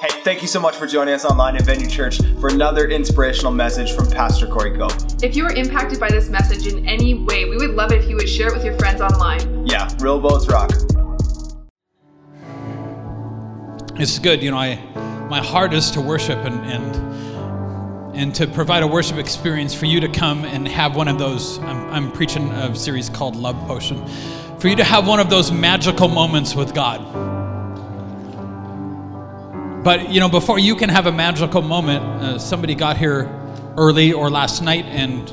Hey, thank you so much for joining us online at Venue Church for another inspirational message from Pastor Corey Cope. If you were impacted by this message in any way, we would love it if you would share it with your friends online. Yeah, real boats rock. It's good, you know. I my heart is to worship and and and to provide a worship experience for you to come and have one of those. I'm, I'm preaching a series called Love Potion, for you to have one of those magical moments with God. But you know, before you can have a magical moment, uh, somebody got here early or last night and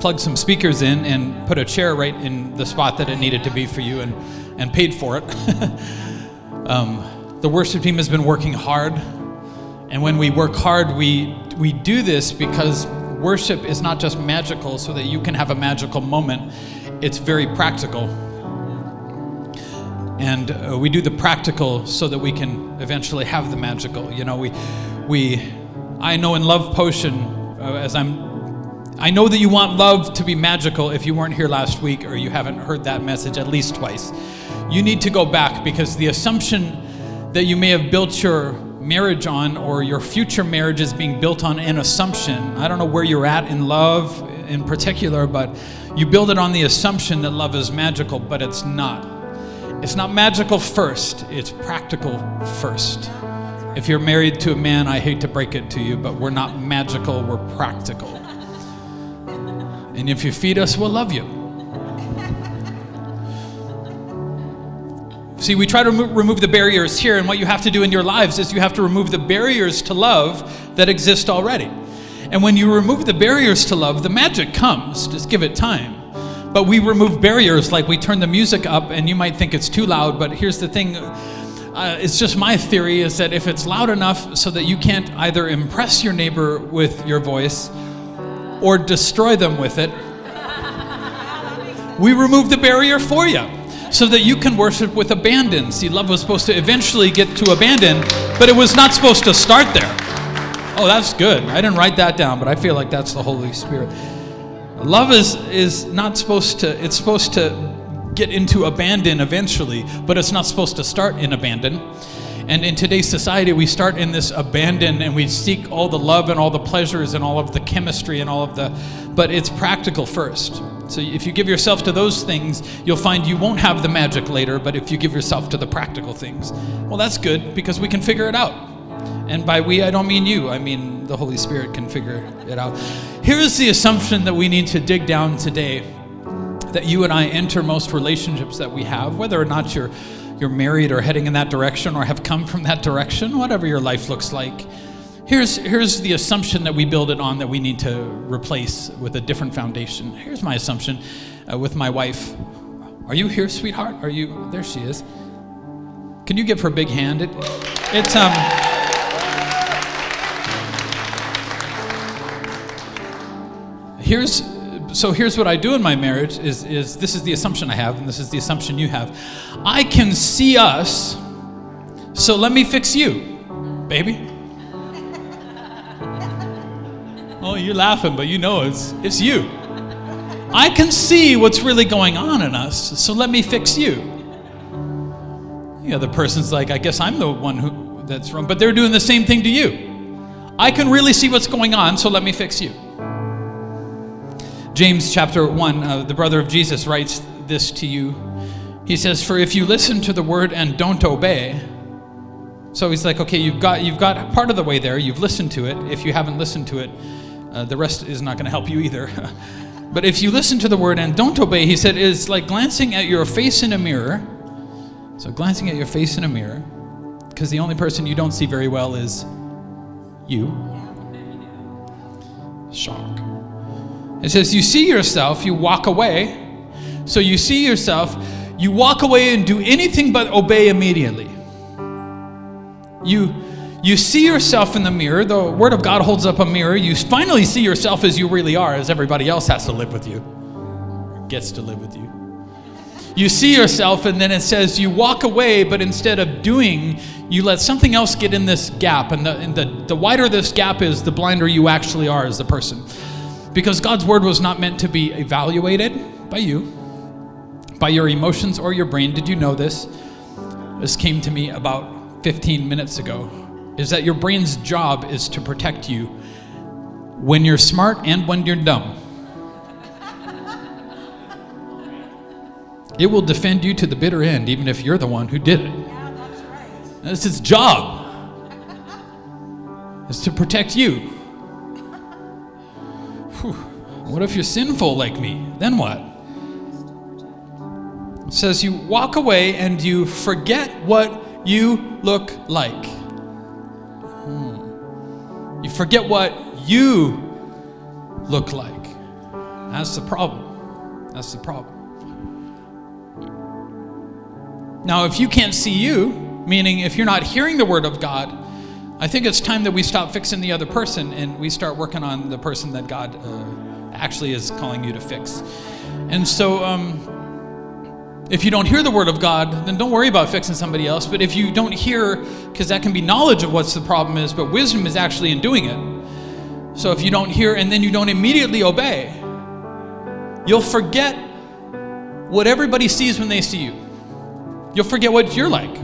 plugged some speakers in and put a chair right in the spot that it needed to be for you and, and paid for it. um, the worship team has been working hard. And when we work hard, we, we do this because worship is not just magical so that you can have a magical moment, it's very practical. And uh, we do the practical so that we can eventually have the magical. You know, we, we, I know in Love Potion, uh, as I'm, I know that you want love to be magical if you weren't here last week or you haven't heard that message at least twice. You need to go back because the assumption that you may have built your marriage on or your future marriage is being built on an assumption. I don't know where you're at in love in particular, but you build it on the assumption that love is magical, but it's not. It's not magical first, it's practical first. If you're married to a man, I hate to break it to you, but we're not magical, we're practical. And if you feed us, we'll love you. See, we try to remove the barriers here, and what you have to do in your lives is you have to remove the barriers to love that exist already. And when you remove the barriers to love, the magic comes. Just give it time. But we remove barriers, like we turn the music up, and you might think it's too loud, but here's the thing. Uh, it's just my theory is that if it's loud enough so that you can't either impress your neighbor with your voice or destroy them with it, we remove the barrier for you so that you can worship with abandon. See, love was supposed to eventually get to abandon, but it was not supposed to start there. Oh, that's good. I didn't write that down, but I feel like that's the Holy Spirit. Love is, is not supposed to, it's supposed to get into abandon eventually, but it's not supposed to start in abandon. And in today's society, we start in this abandon and we seek all the love and all the pleasures and all of the chemistry and all of the, but it's practical first. So if you give yourself to those things, you'll find you won't have the magic later, but if you give yourself to the practical things, well, that's good because we can figure it out. And by we, I don't mean you, I mean the Holy Spirit can figure it out. Here's the assumption that we need to dig down today that you and I enter most relationships that we have, whether or not you're, you're married or heading in that direction or have come from that direction, whatever your life looks like. Here's, here's the assumption that we build it on that we need to replace with a different foundation. Here's my assumption uh, with my wife. Are you here, sweetheart? Are you? There she is. Can you give her a big hand? It, it's um. Here's so here's what I do in my marriage is, is this is the assumption I have, and this is the assumption you have. I can see us, so let me fix you, baby. oh, you're laughing, but you know it's it's you. I can see what's really going on in us, so let me fix you. The other person's like, I guess I'm the one who that's wrong, but they're doing the same thing to you. I can really see what's going on, so let me fix you. James chapter 1, uh, the brother of Jesus, writes this to you. He says, For if you listen to the word and don't obey, so he's like, okay, you've got, you've got part of the way there, you've listened to it. If you haven't listened to it, uh, the rest is not going to help you either. but if you listen to the word and don't obey, he said, it's like glancing at your face in a mirror. So glancing at your face in a mirror, because the only person you don't see very well is you. Shock. It says, You see yourself, you walk away. So you see yourself, you walk away and do anything but obey immediately. You, you see yourself in the mirror. The Word of God holds up a mirror. You finally see yourself as you really are, as everybody else has to live with you, gets to live with you. You see yourself, and then it says you walk away, but instead of doing, you let something else get in this gap. And the, and the, the wider this gap is, the blinder you actually are as the person. Because God's word was not meant to be evaluated by you, by your emotions or your brain. Did you know this? This came to me about 15 minutes ago. is that your brain's job is to protect you when you're smart and when you're dumb. It will defend you to the bitter end, even if you're the one who did it. That's its job. Is to protect you. What if you're sinful like me? Then what? It says you walk away and you forget what you look like. Hmm. You forget what you look like. That's the problem. That's the problem. Now, if you can't see you, meaning if you're not hearing the word of God, I think it's time that we stop fixing the other person and we start working on the person that God uh, actually is calling you to fix. And so, um, if you don't hear the word of God, then don't worry about fixing somebody else. But if you don't hear, because that can be knowledge of what's the problem is, but wisdom is actually in doing it. So if you don't hear and then you don't immediately obey, you'll forget what everybody sees when they see you. You'll forget what you're like.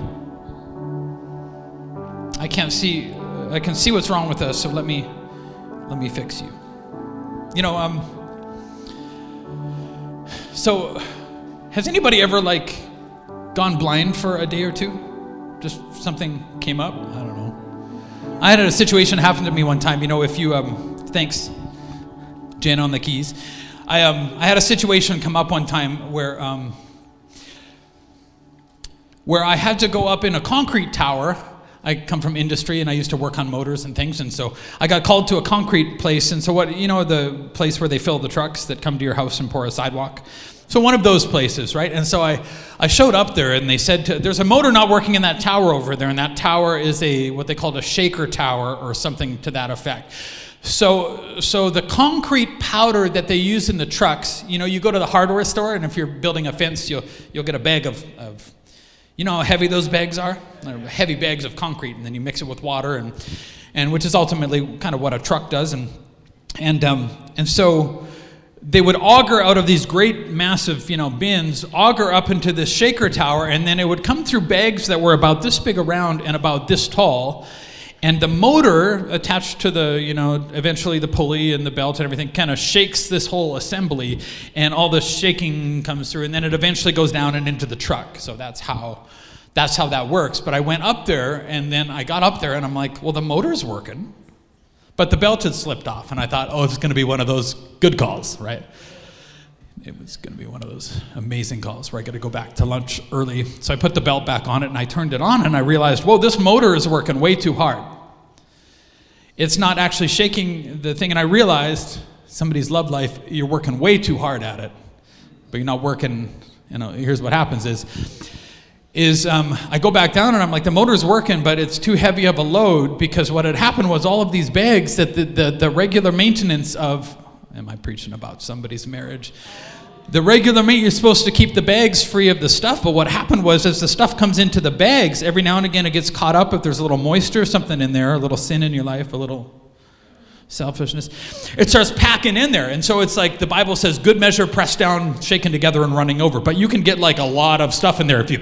I can't see I can see what's wrong with us, so let me let me fix you. You know, um so has anybody ever like gone blind for a day or two? Just something came up? I don't know. I had a situation happen to me one time, you know, if you um thanks Jen on the keys. I um I had a situation come up one time where um where I had to go up in a concrete tower. I come from industry and I used to work on motors and things, and so I got called to a concrete place. And so, what you know, the place where they fill the trucks that come to your house and pour a sidewalk. So, one of those places, right? And so I, I showed up there and they said, to, There's a motor not working in that tower over there, and that tower is a what they called a shaker tower or something to that effect. So, so the concrete powder that they use in the trucks, you know, you go to the hardware store, and if you're building a fence, you'll, you'll get a bag of, of you know how heavy those bags are? They're heavy bags of concrete, and then you mix it with water, and, and which is ultimately kind of what a truck does. And, and, um, and so they would auger out of these great, massive, you know, bins, auger up into this shaker tower, and then it would come through bags that were about this big around and about this tall. And the motor attached to the, you know, eventually the pulley and the belt and everything kind of shakes this whole assembly, and all the shaking comes through, and then it eventually goes down and into the truck. So that's how, that's how that works. But I went up there, and then I got up there, and I'm like, well, the motor's working, but the belt had slipped off, and I thought, oh, it's going to be one of those good calls, right? It was going to be one of those amazing calls where I got to go back to lunch early. So I put the belt back on it and I turned it on and I realized, whoa, this motor is working way too hard. It's not actually shaking the thing. And I realized somebody's love life, you're working way too hard at it, but you're not working. You know, here's what happens is, is um, I go back down and I'm like, the motor's working, but it's too heavy of a load because what had happened was all of these bags that the, the, the regular maintenance of, am I preaching about somebody's marriage? The regular meat, you're supposed to keep the bags free of the stuff, but what happened was as the stuff comes into the bags, every now and again it gets caught up if there's a little moisture, or something in there, a little sin in your life, a little selfishness. It starts packing in there. And so it's like the Bible says, good measure, pressed down, shaken together, and running over. But you can get like a lot of stuff in there if you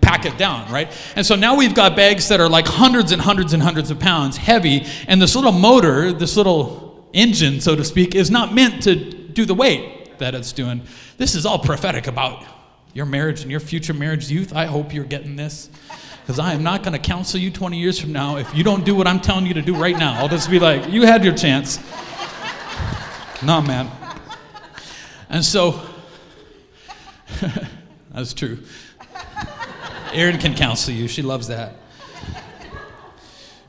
pack it down, right? And so now we've got bags that are like hundreds and hundreds and hundreds of pounds heavy, and this little motor, this little engine, so to speak, is not meant to do the weight that it's doing. This is all prophetic about your marriage and your future marriage youth. I hope you're getting this. Because I am not going to counsel you 20 years from now if you don't do what I'm telling you to do right now. I'll just be like, you had your chance. nah, man. And so, that's true. Erin can counsel you. She loves that.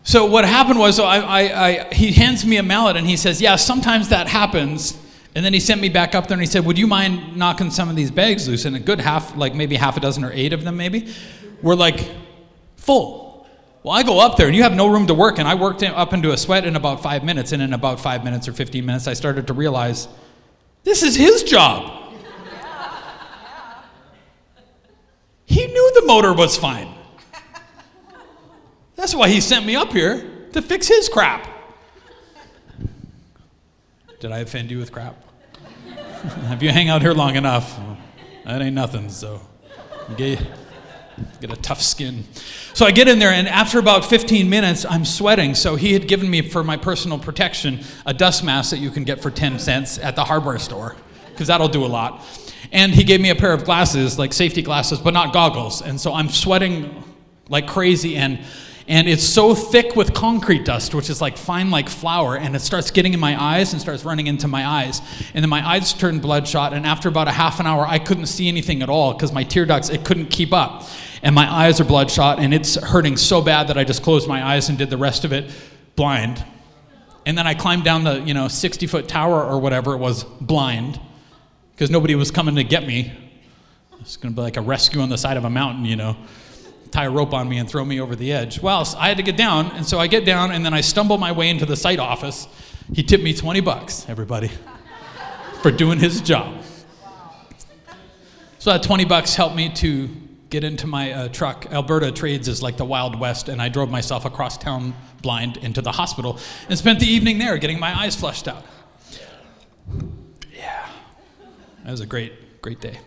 So what happened was, so I, I, I, he hands me a mallet and he says, "Yeah, sometimes that happens." And then he sent me back up there and he said, Would you mind knocking some of these bags loose? And a good half, like maybe half a dozen or eight of them, maybe, were like full. Well, I go up there and you have no room to work. And I worked up into a sweat in about five minutes. And in about five minutes or 15 minutes, I started to realize this is his job. He knew the motor was fine. That's why he sent me up here to fix his crap. Did I offend you with crap? if you hang out here long enough, that ain't nothing. So, Get a tough skin. So I get in there, and after about 15 minutes, I'm sweating. So he had given me, for my personal protection, a dust mask that you can get for 10 cents at the hardware store, because that'll do a lot. And he gave me a pair of glasses, like safety glasses, but not goggles. And so I'm sweating like crazy, and and it's so thick with concrete dust, which is like fine like flour, and it starts getting in my eyes and starts running into my eyes. And then my eyes turn bloodshot, and after about a half an hour, I couldn't see anything at all because my tear ducts, it couldn't keep up. And my eyes are bloodshot, and it's hurting so bad that I just closed my eyes and did the rest of it blind. And then I climbed down the, you know, 60 foot tower or whatever it was, blind, because nobody was coming to get me. It's going to be like a rescue on the side of a mountain, you know tie a rope on me and throw me over the edge. Well, I had to get down, and so I get down, and then I stumble my way into the site office. He tipped me 20 bucks, everybody, for doing his job. So that 20 bucks helped me to get into my uh, truck. Alberta Trades is like the Wild West, and I drove myself across town blind into the hospital and spent the evening there getting my eyes flushed out. Yeah, that was a great, great day.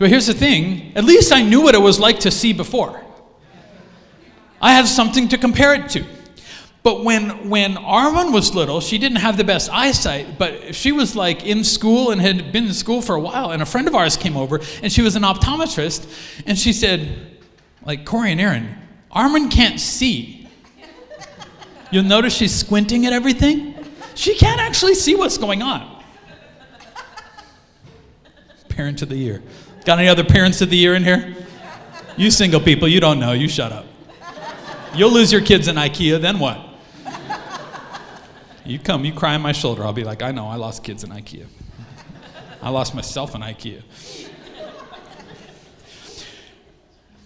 But here's the thing at least I knew what it was like to see before. I had something to compare it to. But when, when Arwen was little, she didn't have the best eyesight, but she was like in school and had been in school for a while. And a friend of ours came over, and she was an optometrist, and she said, like, Corey and Erin, Arwen can't see. You'll notice she's squinting at everything. She can't actually see what's going on. Parent of the year. Got any other parents of the year in here? You single people, you don't know. You shut up. You'll lose your kids in IKEA, then what? You come, you cry on my shoulder. I'll be like, I know, I lost kids in IKEA. I lost myself in IKEA.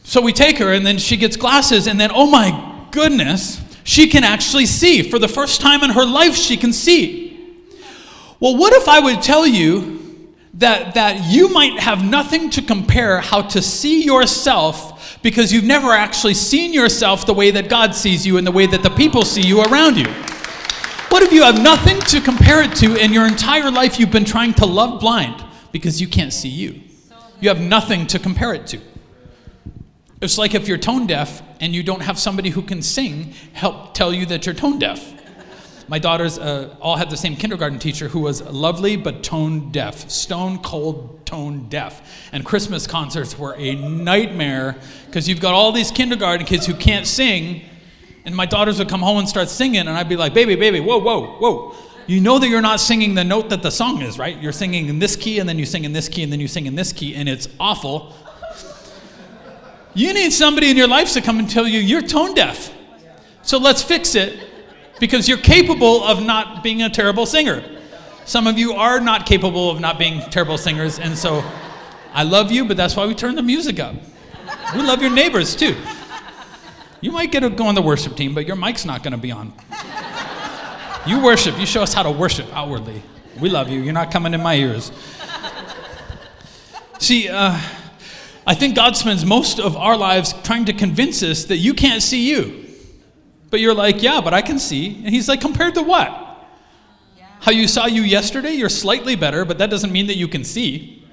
So we take her, and then she gets glasses, and then, oh my goodness, she can actually see. For the first time in her life, she can see. Well, what if I would tell you that, that you might have nothing to compare how to see yourself because you've never actually seen yourself the way that God sees you and the way that the people see you around you. What if you have nothing to compare it to in your entire life you've been trying to love blind because you can't see you? You have nothing to compare it to. It's like if you're tone deaf and you don't have somebody who can sing help tell you that you're tone deaf. My daughters uh, all had the same kindergarten teacher who was lovely but tone deaf, stone cold tone deaf. And Christmas concerts were a nightmare because you've got all these kindergarten kids who can't sing. And my daughters would come home and start singing, and I'd be like, baby, baby, whoa, whoa, whoa. You know that you're not singing the note that the song is, right? You're singing in this key, and then you sing in this key, and then you sing in this key, and it's awful. You need somebody in your life to come and tell you you're tone deaf. So let's fix it because you're capable of not being a terrible singer. Some of you are not capable of not being terrible singers, and so I love you, but that's why we turn the music up. We love your neighbors too. You might get to go on the worship team, but your mic's not going to be on. You worship, you show us how to worship outwardly. We love you. You're not coming in my ears. See, uh, I think God spends most of our lives trying to convince us that you can't see you. But you're like, yeah, but I can see. And he's like, compared to what? Yeah. How you saw you yesterday, you're slightly better, but that doesn't mean that you can see.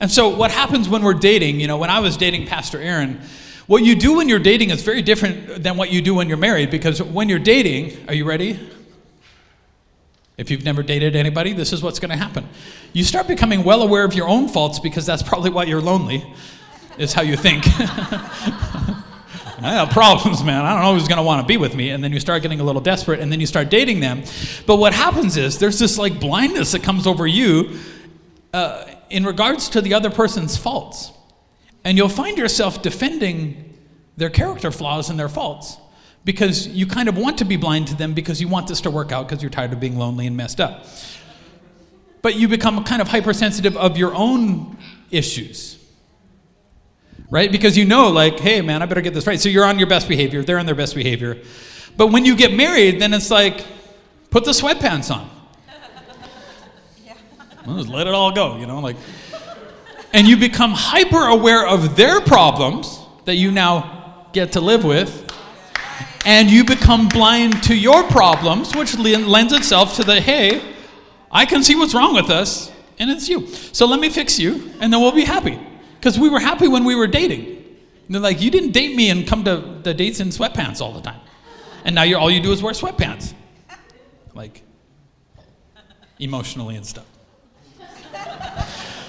And so, what happens when we're dating, you know, when I was dating Pastor Erin, what you do when you're dating is very different than what you do when you're married because when you're dating, are you ready? If you've never dated anybody, this is what's going to happen. You start becoming well aware of your own faults because that's probably why you're lonely, is how you think. I have problems, man. I don't know who's going to want to be with me. And then you start getting a little desperate and then you start dating them. But what happens is there's this like blindness that comes over you uh, in regards to the other person's faults. And you'll find yourself defending their character flaws and their faults because you kind of want to be blind to them because you want this to work out because you're tired of being lonely and messed up. But you become kind of hypersensitive of your own issues right? Because you know, like, hey, man, I better get this right. So you're on your best behavior, they're on their best behavior. But when you get married, then it's like, put the sweatpants on. yeah. Well, just let it all go, you know, like. And you become hyper aware of their problems that you now get to live with. And you become blind to your problems, which lends itself to the hey, I can see what's wrong with us, and it's you. So let me fix you, and then we'll be happy. Because we were happy when we were dating. And they're like, you didn't date me and come to the dates in sweatpants all the time. And now you're all you do is wear sweatpants. Like emotionally and stuff.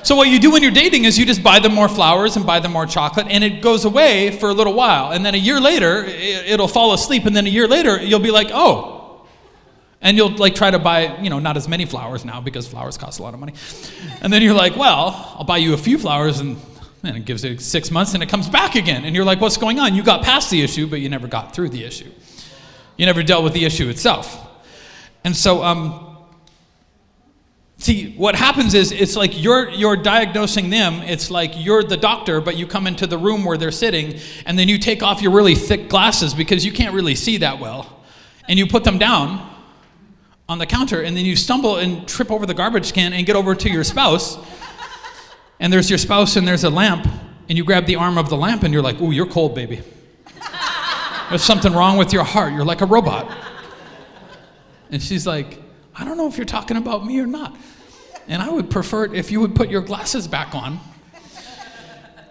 So what you do when you're dating is you just buy them more flowers and buy them more chocolate, and it goes away for a little while, and then a year later it'll fall asleep, and then a year later you'll be like, oh, and you'll like try to buy, you know, not as many flowers now because flowers cost a lot of money, and then you're like, well, I'll buy you a few flowers, and then it gives it six months, and it comes back again, and you're like, what's going on? You got past the issue, but you never got through the issue. You never dealt with the issue itself, and so um, See, what happens is it's like you're, you're diagnosing them. It's like you're the doctor, but you come into the room where they're sitting, and then you take off your really thick glasses because you can't really see that well. And you put them down on the counter, and then you stumble and trip over the garbage can and get over to your spouse. And there's your spouse, and there's a lamp, and you grab the arm of the lamp, and you're like, Ooh, you're cold, baby. There's something wrong with your heart. You're like a robot. And she's like, I don't know if you're talking about me or not. And I would prefer it if you would put your glasses back on.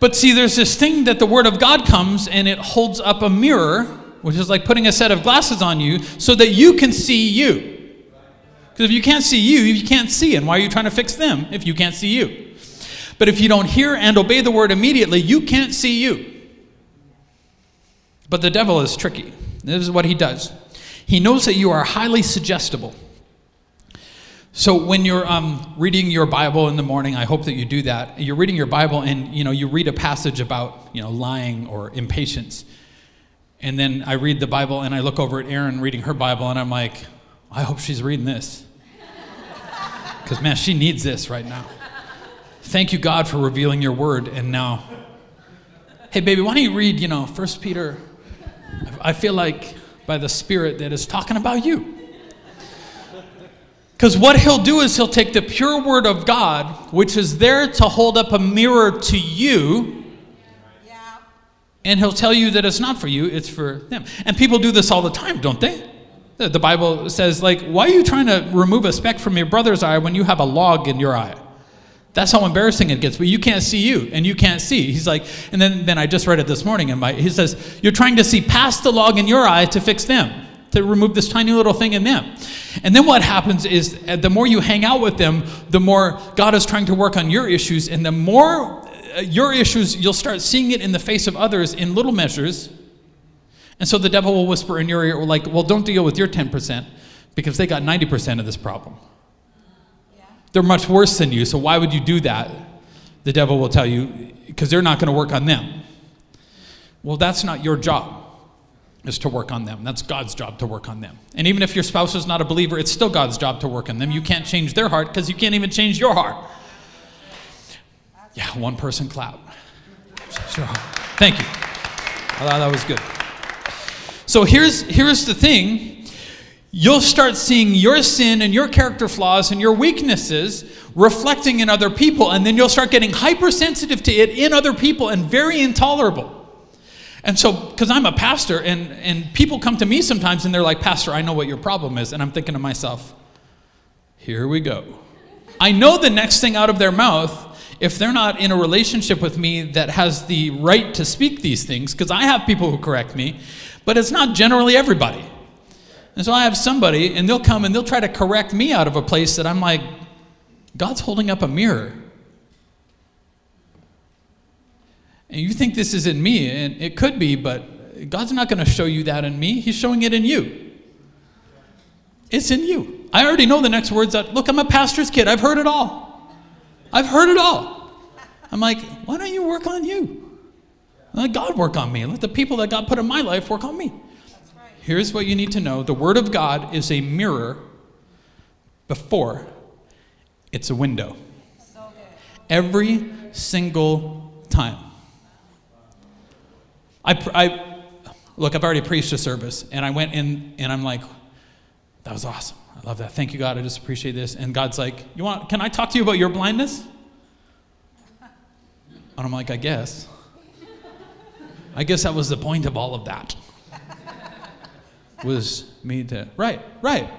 But see, there's this thing that the Word of God comes and it holds up a mirror, which is like putting a set of glasses on you so that you can see you. Because if you can't see you, you can't see. And why are you trying to fix them if you can't see you? But if you don't hear and obey the Word immediately, you can't see you. But the devil is tricky. This is what he does. He knows that you are highly suggestible. So when you're um, reading your Bible in the morning, I hope that you do that. You're reading your Bible and you know you read a passage about you know lying or impatience, and then I read the Bible and I look over at Erin reading her Bible and I'm like, I hope she's reading this, because man, she needs this right now. Thank you God for revealing Your Word, and now, hey baby, why don't you read you know First Peter? I feel like by the Spirit that is talking about you. Because what he'll do is he'll take the pure word of God, which is there to hold up a mirror to you, yeah. and he'll tell you that it's not for you, it's for them. And people do this all the time, don't they? The Bible says, like, why are you trying to remove a speck from your brother's eye when you have a log in your eye? That's how embarrassing it gets. But you can't see you, and you can't see. He's like, and then, then I just read it this morning, and my, he says, You're trying to see past the log in your eye to fix them to remove this tiny little thing in them. And then what happens is uh, the more you hang out with them, the more God is trying to work on your issues, and the more uh, your issues, you'll start seeing it in the face of others in little measures. And so the devil will whisper in your ear, like, well, don't deal with your 10% because they got 90% of this problem. They're much worse than you, so why would you do that? The devil will tell you, because they're not going to work on them. Well, that's not your job is to work on them. That's God's job to work on them. And even if your spouse is not a believer, it's still God's job to work on them. You can't change their heart because you can't even change your heart. Yeah, one person clap. Sure. Thank you. I thought that was good. So here's here's the thing. You'll start seeing your sin and your character flaws and your weaknesses reflecting in other people, and then you'll start getting hypersensitive to it in other people and very intolerable. And so, because I'm a pastor, and, and people come to me sometimes and they're like, Pastor, I know what your problem is. And I'm thinking to myself, here we go. I know the next thing out of their mouth, if they're not in a relationship with me that has the right to speak these things, because I have people who correct me, but it's not generally everybody. And so I have somebody, and they'll come and they'll try to correct me out of a place that I'm like, God's holding up a mirror. And you think this is in me, and it could be, but God's not going to show you that in me. He's showing it in you. It's in you. I already know the next words that, look, I'm a pastor's kid. I've heard it all. I've heard it all. I'm like, why don't you work on you? Let God work on me. Let the people that God put in my life work on me. Here's what you need to know the Word of God is a mirror before it's a window. Every single time. I, I, look, I've already preached a service, and I went in and I'm like, that was awesome. I love that. Thank you, God. I just appreciate this. And God's like, you want? Can I talk to you about your blindness? And I'm like, I guess. I guess that was the point of all of that. Was me to right, right.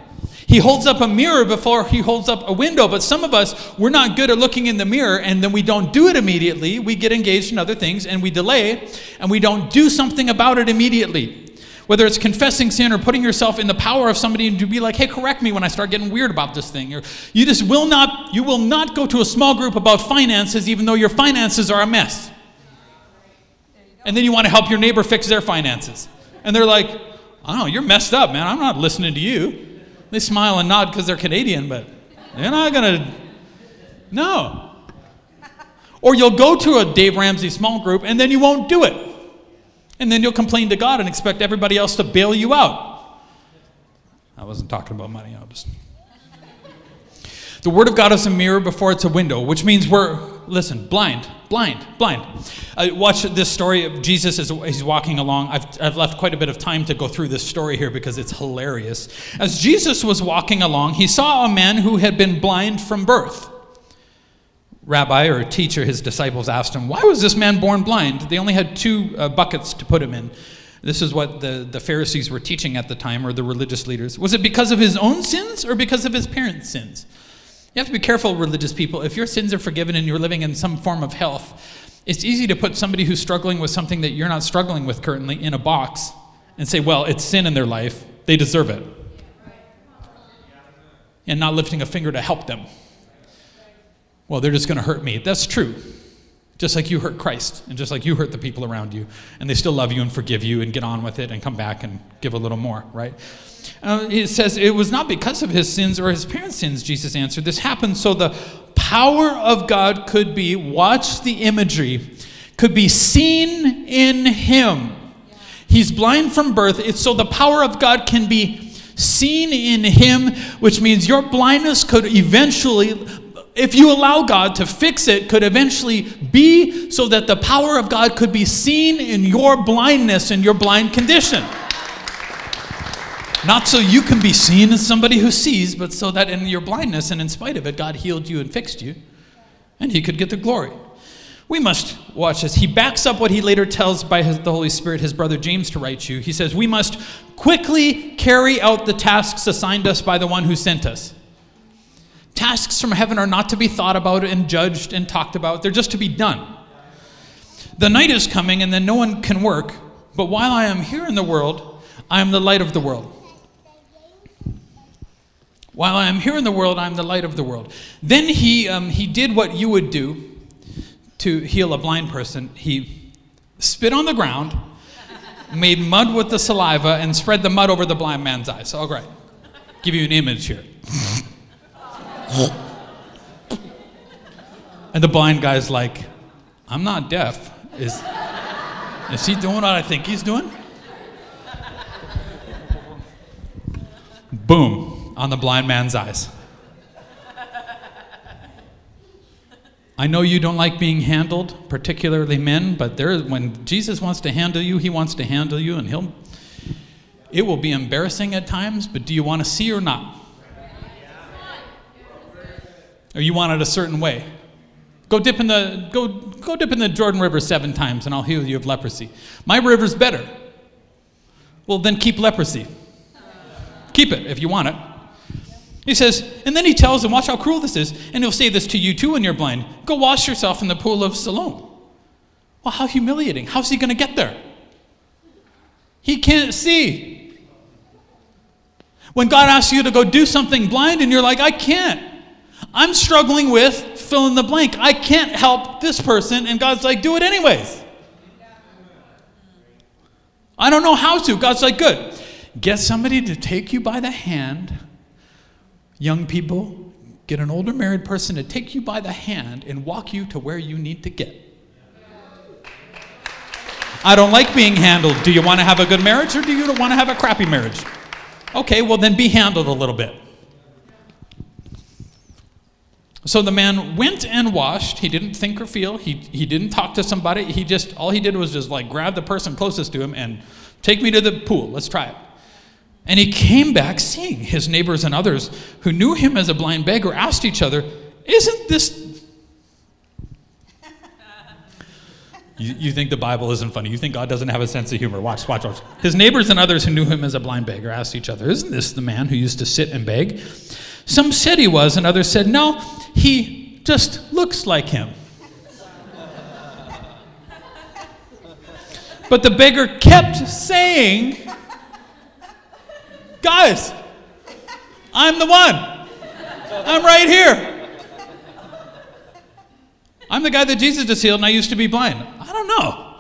He holds up a mirror before he holds up a window, but some of us, we're not good at looking in the mirror and then we don't do it immediately. We get engaged in other things and we delay and we don't do something about it immediately. Whether it's confessing sin or putting yourself in the power of somebody to be like, hey, correct me when I start getting weird about this thing. Or you just will not, you will not go to a small group about finances even though your finances are a mess. And then you want to help your neighbor fix their finances. And they're like, Know, you're messed up, man. I'm not listening to you. They smile and nod because they're Canadian, but they're not going to. No. Or you'll go to a Dave Ramsey small group and then you won't do it. And then you'll complain to God and expect everybody else to bail you out. I wasn't talking about money, I just. The Word of God is a mirror before it's a window, which means we're, listen, blind, blind, blind. I watch this story of Jesus as he's walking along. I've, I've left quite a bit of time to go through this story here because it's hilarious. As Jesus was walking along, he saw a man who had been blind from birth. Rabbi or teacher, his disciples asked him, Why was this man born blind? They only had two uh, buckets to put him in. This is what the, the Pharisees were teaching at the time, or the religious leaders. Was it because of his own sins or because of his parents' sins? You have to be careful, religious people. If your sins are forgiven and you're living in some form of health, it's easy to put somebody who's struggling with something that you're not struggling with currently in a box and say, well, it's sin in their life. They deserve it. And not lifting a finger to help them. Well, they're just going to hurt me. That's true. Just like you hurt Christ, and just like you hurt the people around you, and they still love you and forgive you and get on with it and come back and give a little more, right? Uh, it says it was not because of his sins or his parents' sins, Jesus answered. This happened so the power of God could be, watch the imagery, could be seen in him. He's blind from birth. It's so the power of God can be seen in him, which means your blindness could eventually, if you allow God to fix it, could eventually be so that the power of God could be seen in your blindness and your blind condition. Not so you can be seen as somebody who sees, but so that in your blindness and in spite of it, God healed you and fixed you, and He could get the glory. We must watch this. He backs up what he later tells by his, the Holy Spirit his brother James to write you. He says, We must quickly carry out the tasks assigned us by the one who sent us. Tasks from heaven are not to be thought about and judged and talked about, they're just to be done. The night is coming, and then no one can work, but while I am here in the world, I am the light of the world. While I am here in the world, I am the light of the world. Then he, um, he did what you would do to heal a blind person. He spit on the ground, made mud with the saliva, and spread the mud over the blind man's eyes. All right. Give you an image here. and the blind guy's like, I'm not deaf. Is, is he doing what I think he's doing? Boom on the blind man's eyes. I know you don't like being handled, particularly men, but there, when Jesus wants to handle you, he wants to handle you, and he'll. It will be embarrassing at times, but do you want to see or not? Or you want it a certain way? Go dip in the go go dip in the Jordan River seven times, and I'll heal you of leprosy. My river's better. Well, then keep leprosy. Keep it if you want it. He says, and then he tells them, watch how cruel this is. And he'll say this to you too when you're blind. Go wash yourself in the pool of Siloam. Well, how humiliating. How's he going to get there? He can't see. When God asks you to go do something blind and you're like, I can't. I'm struggling with fill in the blank. I can't help this person. And God's like, do it anyways. I don't know how to. God's like, good. Get somebody to take you by the hand Young people, get an older married person to take you by the hand and walk you to where you need to get. I don't like being handled. Do you want to have a good marriage or do you want to have a crappy marriage? Okay, well, then be handled a little bit. So the man went and washed. He didn't think or feel. He, he didn't talk to somebody. He just, all he did was just like grab the person closest to him and take me to the pool. Let's try it. And he came back seeing his neighbors and others who knew him as a blind beggar asked each other, Isn't this. You, you think the Bible isn't funny. You think God doesn't have a sense of humor. Watch, watch, watch. His neighbors and others who knew him as a blind beggar asked each other, Isn't this the man who used to sit and beg? Some said he was, and others said, No, he just looks like him. But the beggar kept saying, Guys, I'm the one. I'm right here. I'm the guy that Jesus just healed, and I used to be blind. I don't know.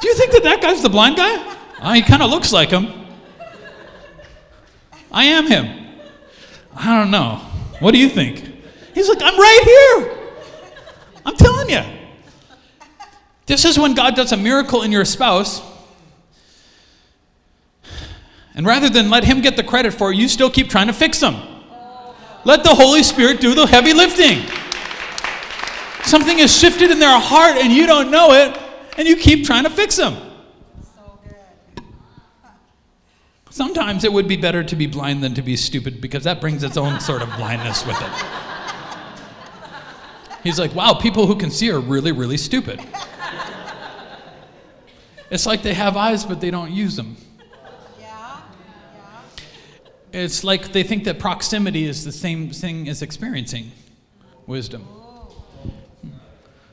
Do you think that that guy's the blind guy? Uh, he kind of looks like him. I am him. I don't know. What do you think? He's like, I'm right here. I'm telling you. This is when God does a miracle in your spouse. And rather than let him get the credit for it, you still keep trying to fix him. Let the Holy Spirit do the heavy lifting. Something has shifted in their heart and you don't know it, and you keep trying to fix them. Sometimes it would be better to be blind than to be stupid because that brings its own sort of blindness with it. He's like, wow, people who can see are really, really stupid. It's like they have eyes, but they don't use them. It's like they think that proximity is the same thing as experiencing wisdom.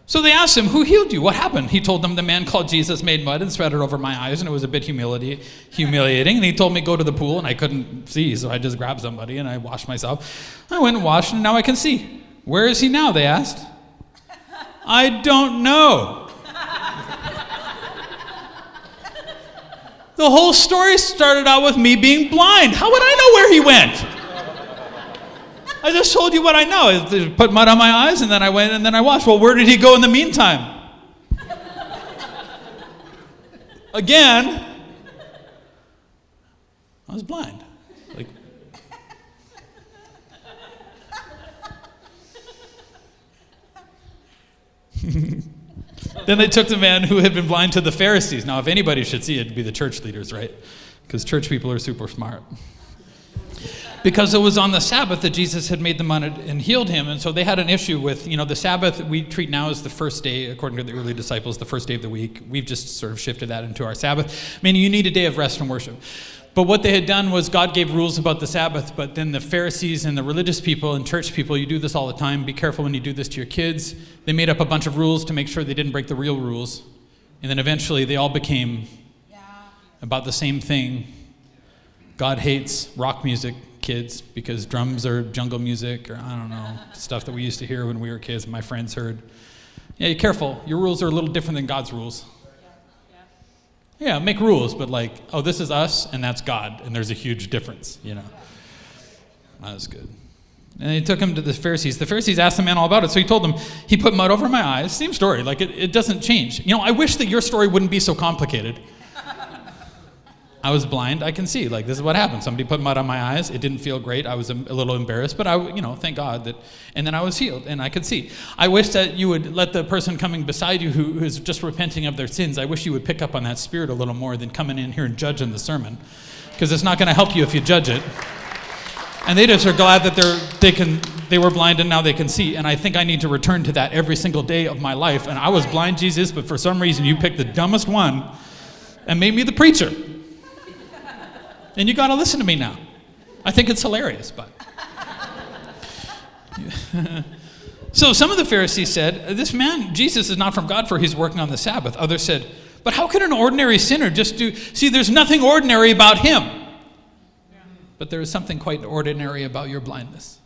So they asked him, Who healed you? What happened? He told them, The man called Jesus made mud and spread it over my eyes, and it was a bit humility, humiliating. And he told me, Go to the pool, and I couldn't see, so I just grabbed somebody and I washed myself. I went and washed, and now I can see. Where is he now? They asked. I don't know. The whole story started out with me being blind. How would I know where he went? I just told you what I know. I put mud on my eyes and then I went and then I watched. Well, where did he go in the meantime? Again, I was blind. Like, then they took the man who had been blind to the Pharisees. Now, if anybody should see it, it'd be the church leaders, right? Because church people are super smart. Because it was on the Sabbath that Jesus had made the mud and healed him. And so they had an issue with, you know, the Sabbath we treat now as the first day, according to the early disciples, the first day of the week. We've just sort of shifted that into our Sabbath. Meaning you need a day of rest and worship. But what they had done was God gave rules about the Sabbath, but then the Pharisees and the religious people and church people, you do this all the time. Be careful when you do this to your kids. They made up a bunch of rules to make sure they didn't break the real rules. And then eventually they all became about the same thing. God hates rock music, kids, because drums are jungle music, or I don't know, stuff that we used to hear when we were kids my friends heard. Yeah, you're careful. Your rules are a little different than God's rules. Yeah, make rules, but like, oh, this is us and that's God, and there's a huge difference, you know. That was good. And they took him to the Pharisees. The Pharisees asked the man all about it, so he told them, he put mud over my eyes. Same story, like it, it doesn't change. You know, I wish that your story wouldn't be so complicated. I was blind. I can see. Like this is what happened. Somebody put mud on my eyes. It didn't feel great. I was a, a, little embarrassed, but I, you know, thank God that. And then I was healed, and I could see. I wish that you would let the person coming beside you who is just repenting of their sins. I wish you would pick up on that spirit a little more than coming in here and judging the sermon, because it's not going to help you if you judge it. And they just are glad that they're they can they were blind and now they can see. And I think I need to return to that every single day of my life. And I was blind, Jesus, but for some reason you picked the dumbest one and made me the preacher. And you got to listen to me now. I think it's hilarious, but. so some of the Pharisees said, This man, Jesus, is not from God, for he's working on the Sabbath. Others said, But how could an ordinary sinner just do. See, there's nothing ordinary about him. But there is something quite ordinary about your blindness.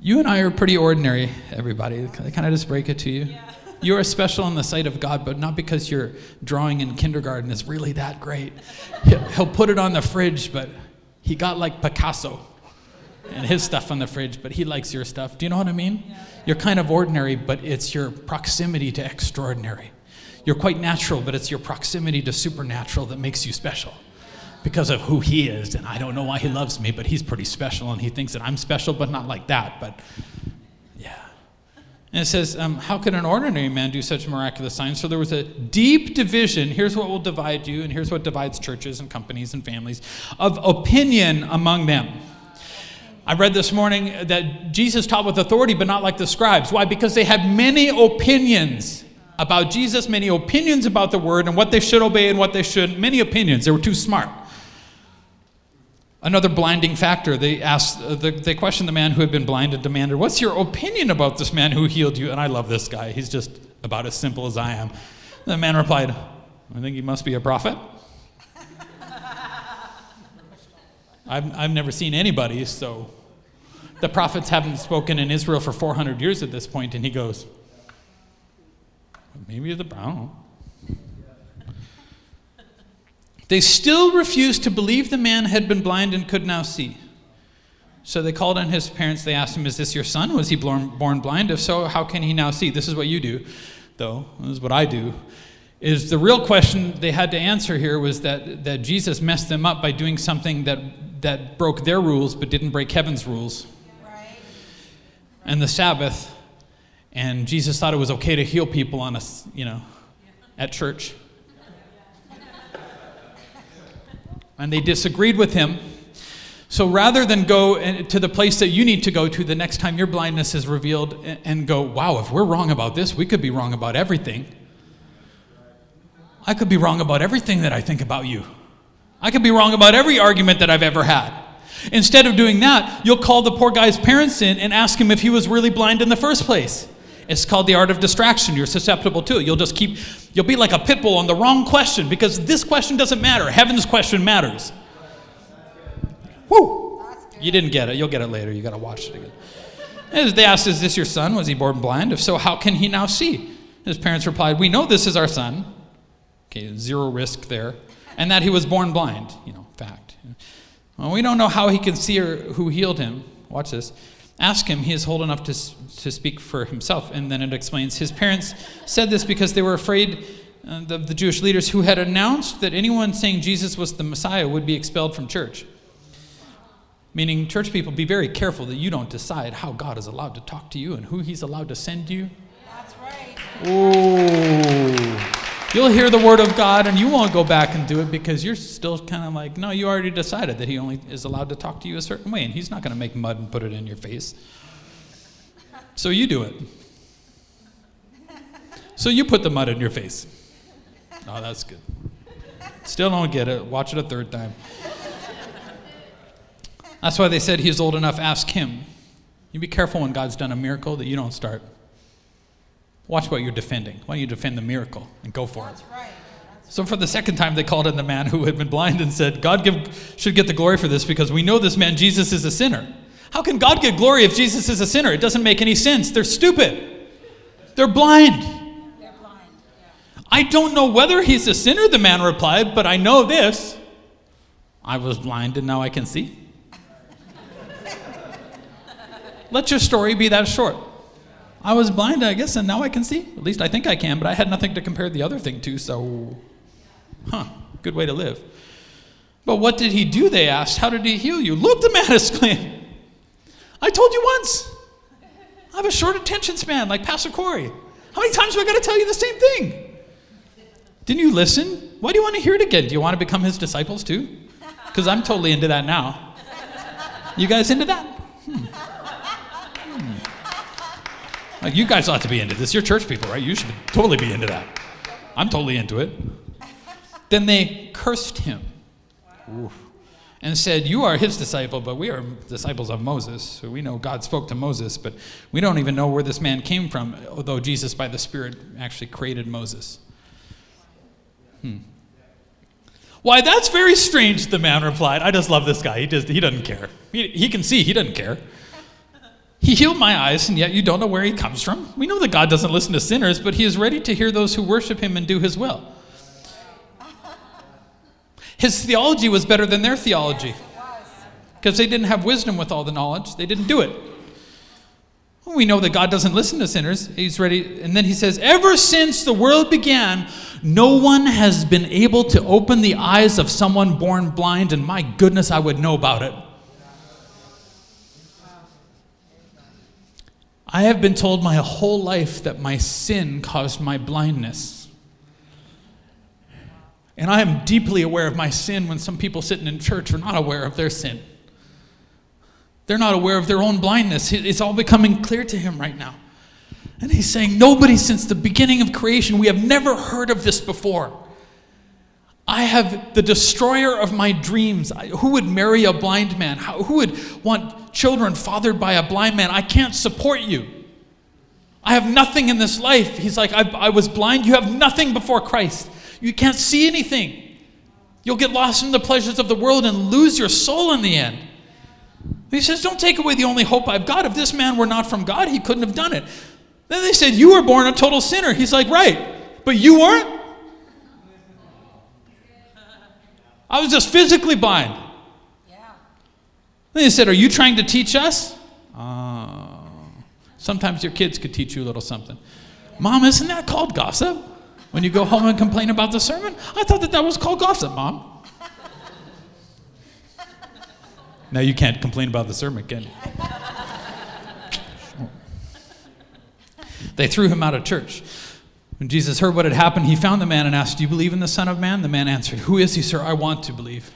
You and I are pretty ordinary, everybody. Can I just break it to you? Yeah. You are special in the sight of God, but not because your drawing in kindergarten is really that great. He'll put it on the fridge, but he got like Picasso and his stuff on the fridge, but he likes your stuff. Do you know what I mean? Yeah. You're kind of ordinary, but it's your proximity to extraordinary. You're quite natural, but it's your proximity to supernatural that makes you special because of who he is. And I don't know why he loves me, but he's pretty special, and he thinks that I'm special, but not like that. But and it says, um, How could an ordinary man do such miraculous signs? So there was a deep division. Here's what will divide you, and here's what divides churches and companies and families of opinion among them. I read this morning that Jesus taught with authority, but not like the scribes. Why? Because they had many opinions about Jesus, many opinions about the word and what they should obey and what they shouldn't. Many opinions. They were too smart. Another blinding factor, they asked, uh, the, they questioned the man who had been blind and demanded, What's your opinion about this man who healed you? And I love this guy. He's just about as simple as I am. The man replied, I think he must be a prophet. I've, I've never seen anybody, so the prophets haven't spoken in Israel for 400 years at this point, and he goes, Maybe the, know. They still refused to believe the man had been blind and could now see. So they called on his parents. They asked him, Is this your son? Was he born, blind? If so, how can he now see? This is what you do, though. This is what I do. Is the real question they had to answer here was that, that Jesus messed them up by doing something that, that broke their rules but didn't break heaven's rules. Right. And the Sabbath. And Jesus thought it was okay to heal people on a, you know, at church. And they disagreed with him. So rather than go eh, to the place that you need to go to the next time your blindness is revealed eh, and go, wow, if we're wrong about this, we could be wrong about everything. I could be wrong about everything that I think about you. I could be wrong about every argument that I've ever had. Instead of doing that, you'll call the poor guy's parents in and ask him if he was really blind in the first place. It's called the art of distraction. You're susceptible to it. You'll just keep, you'll be like a pit bull on the wrong question because this question doesn't matter. Heaven's question matters. Whoo! You didn't get it. You'll get it later. You got to watch it again. They asked, Is this your son? Was he born blind? If so, how can he now see? His parents replied, We know this is our son. Okay, zero risk there. And that he was born blind. You know, fact. Well, we don't know how he can see or who healed him. Watch this. Ask him, he is old enough to, to speak for himself. And then it explains his parents said this because they were afraid uh, the, the Jewish leaders who had announced that anyone saying Jesus was the Messiah would be expelled from church. Meaning, church people, be very careful that you don't decide how God is allowed to talk to you and who He's allowed to send you. That's right. Oh. You'll hear the word of God and you won't go back and do it because you're still kind of like, no, you already decided that He only is allowed to talk to you a certain way and He's not going to make mud and put it in your face. So you do it. So you put the mud in your face. Oh, that's good. Still don't get it. Watch it a third time. That's why they said he's old enough, ask him. You be careful when God's done a miracle that you don't start. Watch what you're defending. Why don't you defend the miracle and go for That's it? right. So for the second time, they called in the man who had been blind and said, God give, should get the glory for this because we know this man, Jesus, is a sinner. How can God get glory if Jesus is a sinner? It doesn't make any sense. They're stupid. They're blind. They're blind. Yeah. I don't know whether he's a sinner, the man replied, but I know this. I was blind and now I can see. Let your story be that short. I was blind, I guess, and now I can see. At least I think I can, but I had nothing to compare the other thing to, so, huh, good way to live. But what did he do? They asked. How did he heal you? Look, the man exclaimed. I told you once. I have a short attention span, like Pastor Corey. How many times do I got to tell you the same thing? Didn't you listen? Why do you want to hear it again? Do you want to become his disciples too? Because I'm totally into that now. You guys into that? Hmm. Like, you guys ought to be into this. You're church people, right? You should totally be into that. I'm totally into it. Then they cursed him Oof. and said, You are his disciple, but we are disciples of Moses. So we know God spoke to Moses, but we don't even know where this man came from, although Jesus, by the Spirit, actually created Moses. Hmm. Why, that's very strange, the man replied. I just love this guy. He, just, he doesn't care. He, he can see, he doesn't care. He healed my eyes, and yet you don't know where he comes from. We know that God doesn't listen to sinners, but he is ready to hear those who worship him and do his will. His theology was better than their theology because they didn't have wisdom with all the knowledge. They didn't do it. We know that God doesn't listen to sinners. He's ready. And then he says, Ever since the world began, no one has been able to open the eyes of someone born blind, and my goodness, I would know about it. I have been told my whole life that my sin caused my blindness. And I am deeply aware of my sin when some people sitting in church are not aware of their sin. They're not aware of their own blindness. It's all becoming clear to him right now. And he's saying, Nobody since the beginning of creation, we have never heard of this before. I have the destroyer of my dreams. Who would marry a blind man? How, who would want children fathered by a blind man? I can't support you. I have nothing in this life. He's like, I, I was blind. You have nothing before Christ. You can't see anything. You'll get lost in the pleasures of the world and lose your soul in the end. He says, Don't take away the only hope I've got. If this man were not from God, he couldn't have done it. Then they said, You were born a total sinner. He's like, Right, but you weren't? I was just physically blind. Yeah. Then they said, Are you trying to teach us? Uh, sometimes your kids could teach you a little something. Mom, isn't that called gossip? When you go home and complain about the sermon? I thought that that was called gossip, Mom. now you can't complain about the sermon, can you? They threw him out of church. When Jesus heard what had happened, he found the man and asked, Do you believe in the Son of Man? The man answered, Who is he, sir? I want to believe.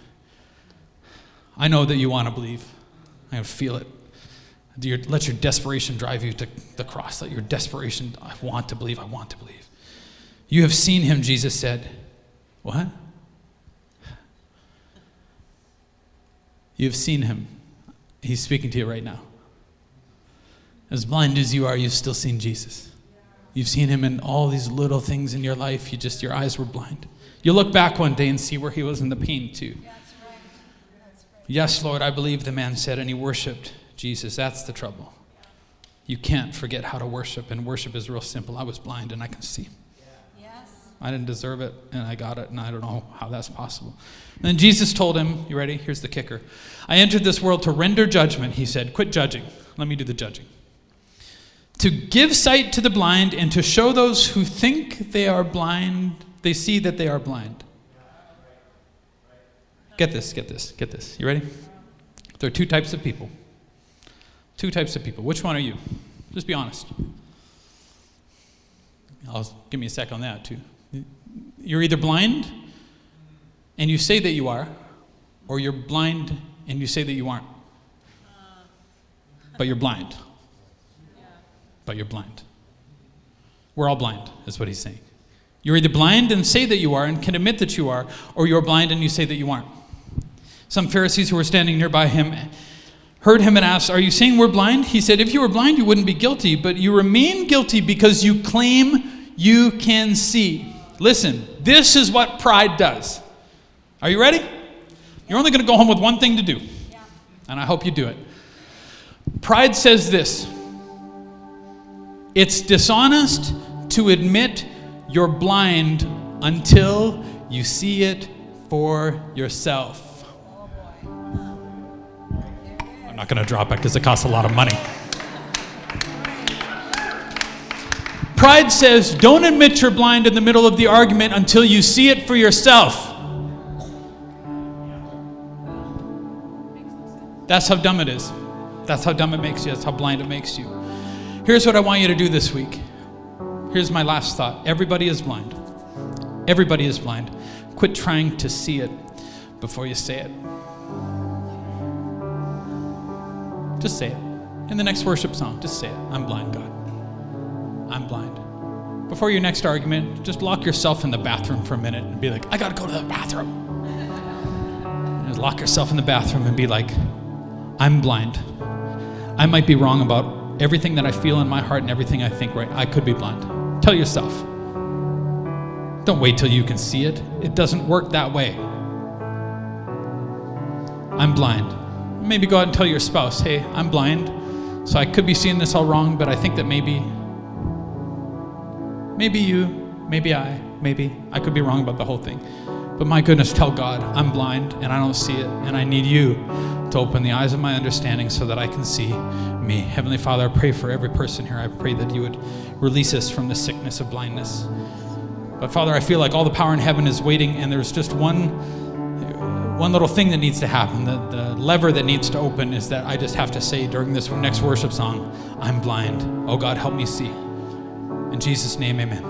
I know that you want to believe. I feel it. let your desperation drive you to the cross. Let your desperation, I want to believe, I want to believe. You have seen him, Jesus said. What? You have seen him. He's speaking to you right now. As blind as you are, you've still seen Jesus. You've seen him in all these little things in your life. You just, your eyes were blind. You look back one day and see where he was in the pain too. Yes, Lord, I believe, the man said, and he worshiped Jesus. That's the trouble. You can't forget how to worship, and worship is real simple. I was blind and I can see. I didn't deserve it, and I got it, and I don't know how that's possible. And then Jesus told him, You ready? Here's the kicker. I entered this world to render judgment, he said. Quit judging. Let me do the judging to give sight to the blind and to show those who think they are blind, they see that they are blind. Get this, get this, get this. You ready? There are two types of people. Two types of people. Which one are you? Just be honest. I'll give me a sec on that too. You're either blind and you say that you are, or you're blind and you say that you aren't. But you're blind but you're blind. We're all blind, is what he's saying. You're either blind and say that you are and can admit that you are, or you're blind and you say that you aren't. Some Pharisees who were standing nearby him heard him and asked, Are you saying we're blind? He said, If you were blind, you wouldn't be guilty, but you remain guilty because you claim you can see. Listen, this is what pride does. Are you ready? You're only going to go home with one thing to do, and I hope you do it. Pride says this it's dishonest to admit you're blind until you see it for yourself. I'm not going to drop it because it costs a lot of money. Pride says, don't admit you're blind in the middle of the argument until you see it for yourself. That's how dumb it is. That's how dumb it makes you. That's how blind it makes you. Here's what I want you to do this week. Here's my last thought everybody is blind. Everybody is blind. Quit trying to see it before you say it. Just say it. In the next worship song, just say it. I'm blind, God. I'm blind. Before your next argument, just lock yourself in the bathroom for a minute and be like, I gotta go to the bathroom. And lock yourself in the bathroom and be like, I'm blind. I might be wrong about everything that I feel in my heart and everything I think right, I could be blind. Tell yourself. Don't wait till you can see it. It doesn't work that way. I'm blind. Maybe go out and tell your spouse, hey, I'm blind, so I could be seeing this all wrong, but I think that maybe, maybe you, maybe I, maybe I could be wrong about the whole thing. But my goodness, tell God, I'm blind and I don't see it, and I need you to open the eyes of my understanding so that I can see me. Heavenly Father, I pray for every person here. I pray that you would release us from the sickness of blindness. But Father, I feel like all the power in heaven is waiting, and there's just one, one little thing that needs to happen. The, the lever that needs to open is that I just have to say during this next worship song, I'm blind. Oh God, help me see. In Jesus' name, amen.